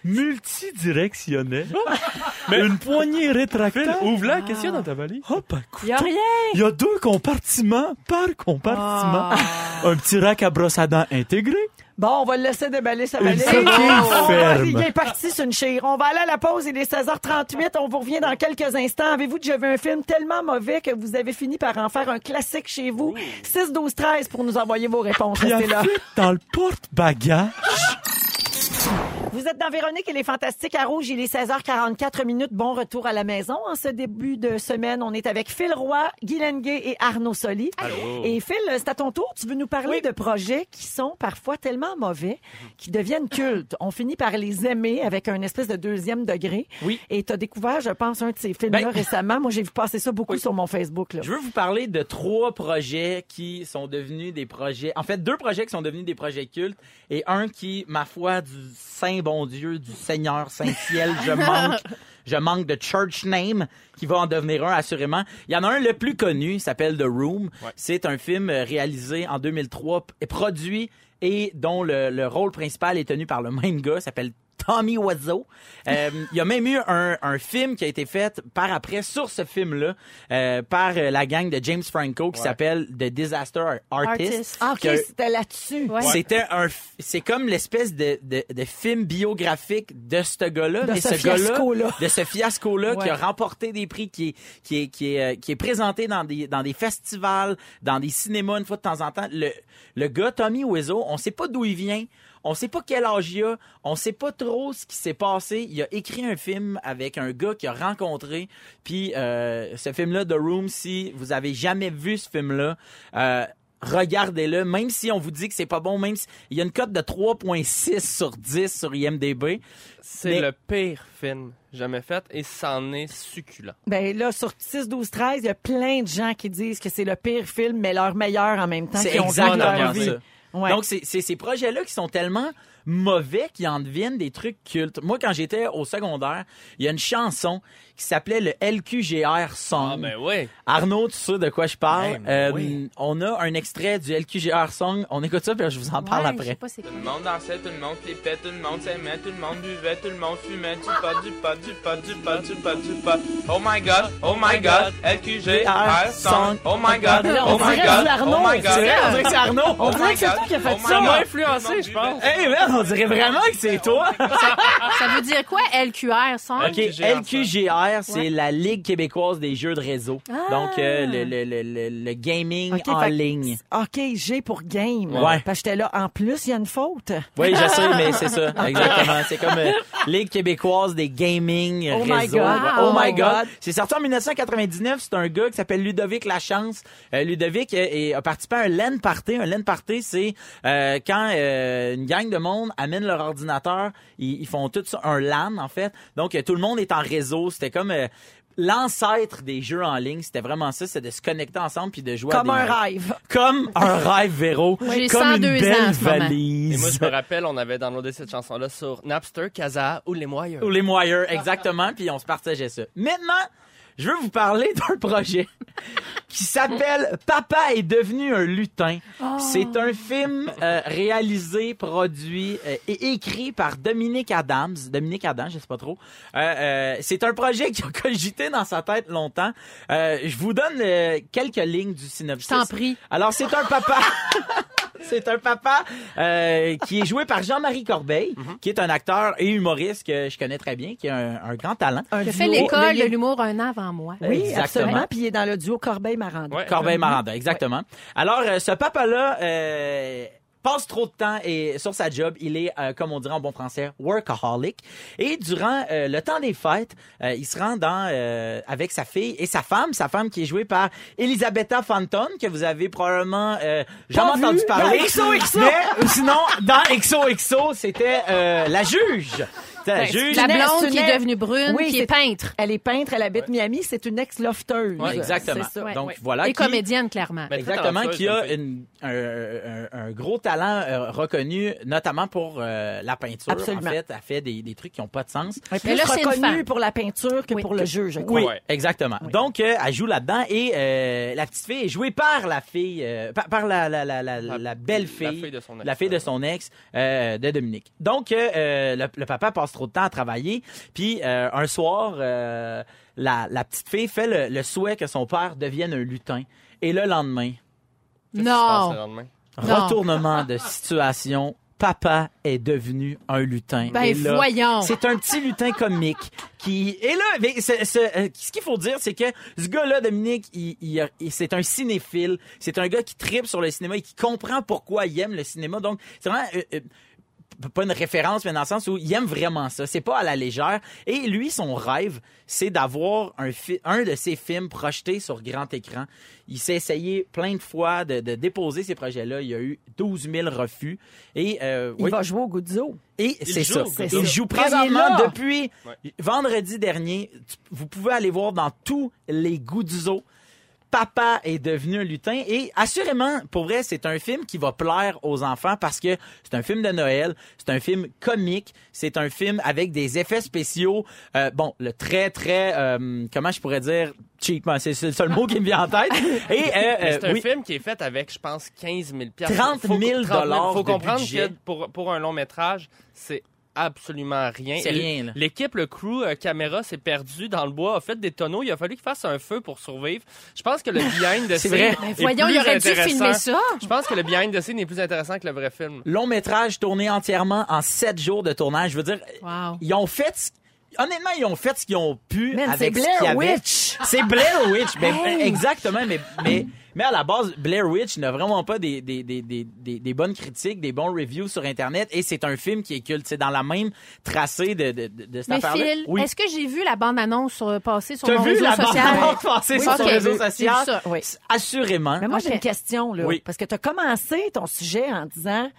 multidirectionnelles. Une poignée rétractable. Ouvre-la, qu'est-ce qu'il y a dans ta valise? Ah, ben, Il y a rien. il y a deux compartiments par compartiment. Un petit rack à brosse à dents intégré. Bon, on va le laisser déballer sa valise. ferme. Il est parti sur une chire. On va aller à la pause. Il est 16h38. On vous revient dans quelques instants. Avez-vous déjà vu un film tellement mauvais que vous avez fini par en faire un classique chez vous? 6, 12, 13 pour nous envoyer vos réponses. Restez là. dans le porte-bagages. Vous êtes dans Véronique et les Fantastiques à Rouge. Il est 16h44 minutes. Bon retour à la maison. En ce début de semaine, on est avec Phil Roy, Guy Lenguet et Arnaud Soli. Et Phil, c'est à ton tour. Tu veux nous parler de projets qui sont parfois tellement mauvais qui deviennent cultes. On finit par les aimer avec un espèce de deuxième degré. Oui. Et tu as découvert, je pense, un de ces films-là Ben- récemment. Moi, j'ai vu passer ça beaucoup sur mon Facebook. Là. Je veux vous parler de trois projets qui sont devenus des projets. En fait, deux projets qui sont devenus des projets cultes et un qui, ma foi, du Saint bon Dieu, du Seigneur Saint-Ciel, je manque. Je manque de church name qui va en devenir un assurément. Il y en a un le plus connu, il s'appelle The Room. C'est un film euh, réalisé en 2003 et produit et dont le, le rôle principal est tenu par le même gars, s'appelle Tommy Wiseau. Euh, il y a même eu un, un film qui a été fait par après sur ce film-là euh, par euh, la gang de James Franco qui s'appelle The Disaster Artist. Artist. Ah, OK, c'était là-dessus. Ouais. C'était un, c'est comme l'espèce de, de, de film biographique de ce gars-là, De mais ce ce gars-là, fiasco-là. de ce fiasco-là Ouais. qui a remporté des prix, qui est, qui est, qui est, qui est présenté dans des, dans des festivals, dans des cinémas une fois de temps en temps. Le, le gars Tommy Wiseau, on sait pas d'où il vient. On sait pas quel âge il a, on sait pas trop ce qui s'est passé. Il a écrit un film avec un gars qu'il a rencontré, puis euh, ce film-là, The Room, si vous avez jamais vu ce film-là, euh, regardez-le, même si on vous dit que c'est pas bon, même si il y a une cote de 3.6 sur 10 sur IMDb. C'est Mais- le pire film jamais fait et c'en est succulent. Ben là, sur 6, 12, 13, il y a plein de gens qui disent que c'est le pire film, mais leur meilleur en même temps. C'est qui ont vu leur exactement ça. Donc, c'est c'est ces projets-là qui sont tellement mauvais qu'ils en deviennent des trucs cultes. Moi, quand j'étais au secondaire, il y a une chanson qui s'appelait le LQGR Song. Ah ben oui. Arnaud, tu sais de quoi je parle? Ben, Euh, oui. On a un extrait du LQGR Song. On écoute ça, puis je vous en parle Ouais, je sais après. pas. Tout le monde dansait, tout le monde flippait, tout le monde s'aimait, tout le monde buvait, tout le monde fumait du pot, du pot, du pot, du pot, du pot, du pot. Oh my god, oh my god, LQGR song. Oh my god, on oh my dirait god, oh my god. C'est vrai, on dirait que c'est Arnaud. On dirait que c'est toi qui as fait Oh my ça. God. m'a influencé, je pense. Hey, man, on dirait vraiment que c'est toi. Ça veut dire quoi, LQR? OK, LQGR, c'est la Ligue québécoise des jeux de réseau. Ah. Donc, euh, le, le, le, le, le gaming OK, en fait ligne. OK, G pour game. Ouais. Parce que j'étais là. En plus, il y a une faute. Oui, je sais, mais c'est ça, exactement. C'est comme euh, Ligue québécoise des gaming Oh réseaux. my God. Ouais. Oh Oh my my God. God. C'est sorti en 1999. C'est un gars qui s'appelle Ludovic Lachance. Euh, Ludovic euh, est- a participé à un LAN party. Un LAN party, c'est euh, quand euh, une gang de monde amène leur ordinateur. Ils, ils font tout ça, un LAN, en fait. Donc, euh, tout le monde est en réseau. C'était comme... euh, L'ancêtre des jeux en ligne, c'était vraiment ça, c'est de se connecter ensemble puis de jouer Comme à des... un rêve. Comme un rêve, Véro. J'ai Comme 102 une ans belle moment. valise. Et moi, je me rappelle, on avait downloadé cette chanson-là sur Napster, Kazaa ou Les Moyens. Ou les moyens, exactement, puis on se partageait ça. Maintenant, je veux vous parler d'un projet qui s'appelle Papa est devenu un lutin. C'est un film euh, réalisé, produit euh, et écrit par Dominique Adams. Dominique Adams, je sais pas trop. Euh, c'est un projet qui a cogité dans sa tête longtemps. Je vous donne quelques lignes du synopsis. Je t'en prie. Alors, c'est un papa. C'est un papa euh, qui est joué par Jean-Marie Corbeil, qui est un acteur et humoriste que je connais très bien, qui a un, un grand talent. Un J'ai fait l'école de l'humour un an avant moi. Oui, Exactement. absolument. Puis il est dans le duo Corbeil-Maranda. Ouais. Corbeil-Maranda, exactement. Alors, euh, ce papa-là euh, passe trop de temps et sur sa job, il est, euh, comme on dirait en bon français, workaholic. Et durant euh, le temps des fêtes, euh, il se rend dans euh, avec sa fille et sa femme, sa femme qui est jouée par Elisabetta Fanton, que vous avez probablement euh, jamais entendu parler. dans XOXO. Mais euh, sinon, dans XOXO, c'était euh, la juge. Attends, Ben. La blonde qui est devenue brune, Oui, qui est peintre. Elle est peintre, elle habite Miami, c'est une ex-lofteuse. Ouais, exactement. C'est ça. Donc Ouais. voilà. Et qui- comédienne, clairement. Ben, Exactement, qui a fille. une- un, un- un gros talent euh, reconnu, notamment pour euh, la peinture. Absolument. En fait, elle fait des, des trucs qui n'ont pas de sens. Elle plus là, reconnue pour la peinture que Oui. pour le jeu, je crois. Oui, Ouais. exactement. Donc, euh, elle joue là-dedans et euh, la petite fille est jouée par la fille, euh, par, par la, la, la, la, belle la fille, fille de son ex. la fille de son ex, euh, de Dominique. Donc, le, le papa passe trop de temps à travailler, puis euh, un soir, euh, la, la petite fille fait le, le souhait que son père devienne un lutin. Et le lendemain, Qu'est-ce qui se passe le Non. lendemain? Non. retournement de situation. Papa est devenu un lutin. Ben, Et là, voyons. C'est un petit lutin comique qui. Et là, euh, ce qu'il faut dire, c'est que ce gars-là, Dominique, il, il a- il- c'est un cinéphile. C'est un gars qui tripe sur le cinéma et qui comprend pourquoi il aime le cinéma. Donc, c'est vraiment. Pas une référence, mais dans le sens où il aime vraiment ça. C'est pas à la légère. Et lui, son rêve, c'est d'avoir un, un de ses films projetés sur grand écran. Il s'est essayé plein de fois de, de déposer ces projets-là. Il y a eu 12 000 refus. Et, euh, Il oui, va jouer au Guzzo. et c'est ça. Il joue présentement depuis Ouais. vendredi dernier. Vous pouvez aller voir dans tous les Guzzo. Papa est devenu un lutin. Et assurément, pour vrai, c'est un film qui va plaire aux enfants parce que c'est un film de Noël, c'est un film comique, c'est un film avec des effets spéciaux, euh, bon, le très très, euh, comment je pourrais dire, cheap, moi, c'est le seul mot qui me vient en tête. Et euh, c'est un oui, film qui est fait avec, je pense, 15 000 30 000 dollars Faut de comprendre budget. que pour, pour un long métrage, c'est absolument rien. C'est rien, là. L'équipe, le crew euh, caméra s'est perdu dans le bois, a fait des tonneaux. Il a fallu qu'il fasse un feu pour survivre. Je pense que le behind de C'est scene vrai. est Mais voyons, plus il aurait dû filmer ça. Je pense que le behind the scene est plus intéressant que le vrai film. long métrage tourné entièrement en 7 jours de tournage. Je veux dire, Wow. ils ont fait ce- Honnêtement, ils ont fait ce qu'ils ont pu Man, avec c'est ce qu'il y Blair avait. Witch. C'est Blair Witch. Mais, Hey. Exactement, mais, mais, mais à la base, Blair Witch n'a vraiment pas des, des, des, des, des, des bonnes critiques, des bons reviews sur Internet, et c'est un film qui est culte. C'est dans la même tracée de, de, de, cette Mais affaire-là. Phil, oui. est-ce que j'ai vu la bande-annonce sur- passer sur T'as mon vu réseau la social? bande passer Oui, sur ok. ton réseau vu social? ça. Oui. Assurément. Mais moi, j'ai une question, là. Oui. Parce que tu as commencé ton sujet en disant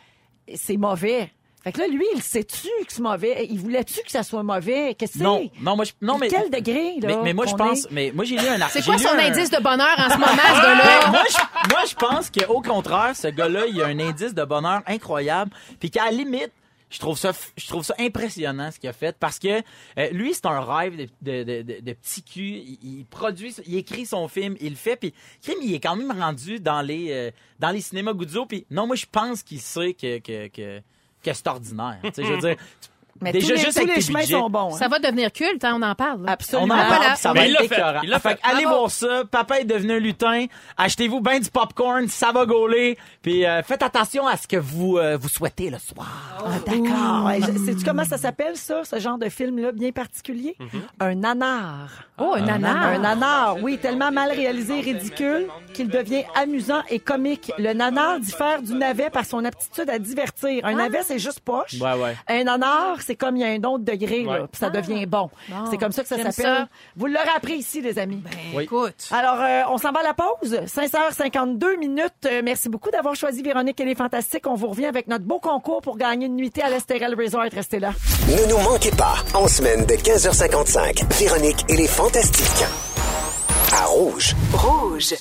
c'est mauvais. Fait que là, lui, il sait-tu que c'est mauvais? Il voulait-tu que ça soit mauvais? Qu'est-ce que c'est? Non, non, moi, je, non, mais, Quel degré, là? mais, mais moi, je pense, est? mais moi, j'ai lu un C'est j'ai quoi son un- indice de bonheur en ce moment, ce Ben, gars-là? moi, je, moi, je pense qu'au contraire, ce gars-là, il a un indice de bonheur incroyable. Puis qu'à la limite, je trouve ça, je trouve ça impressionnant ce qu'il a fait parce que euh, lui, c'est un rêve de, de, de, de- de petit cul. Il, il produit, il écrit son film, il le fait. Puis, crime, il est quand même rendu dans les, euh, dans les cinémas Guzzo. Puis, non, moi, je pense qu'il sait que, que, que, que c'est ordinaire. Tu je veux dire, Mais déjà, tous les, juste tous avec les tes chemins budgets. sont bons. hein. Ça va devenir culte, hein, on en parle. là. On Absolument. en Ah, parle, voilà. ça Mais va il être l'a fait, écœurant. il l'a Fait fait. que allez Bravo. voir ça. Papa est devenu un lutin. Achetez-vous bien du popcorn, ça va gauler. Puis euh, faites attention à ce que vous euh, vous souhaitez le soir. Ah, D'accord. Ouais, je- Sais-tu comment ça s'appelle, ça, ce genre de film-là bien particulier? Un nanar. Oh, un nanar. Un nanar, oui, tellement mal réalisé et ridicule qu'il devient amusant et comique. Le nanar diffère du navet par son aptitude à divertir. Un navet, c'est juste poche. Ouais, ouais. Un nanar, c'est comme il y a un autre degré, là, puis ça devient bon. Bon, c'est comme ça que ça j'aime s'appelle. ça. Vous l'aurez appris ici, les amis. Oui. Écoute. Alors, euh, on s'en va à la pause. 5h52 minutes. Euh, merci beaucoup d'avoir choisi Véronique et les Fantastiques. On vous revient avec notre beau concours pour gagner une nuitée à l'Estérel Resort. Restez là. Ne nous manquez pas, en semaine de 15h55, Véronique et les Fantastiques. À Rouge. Rouge.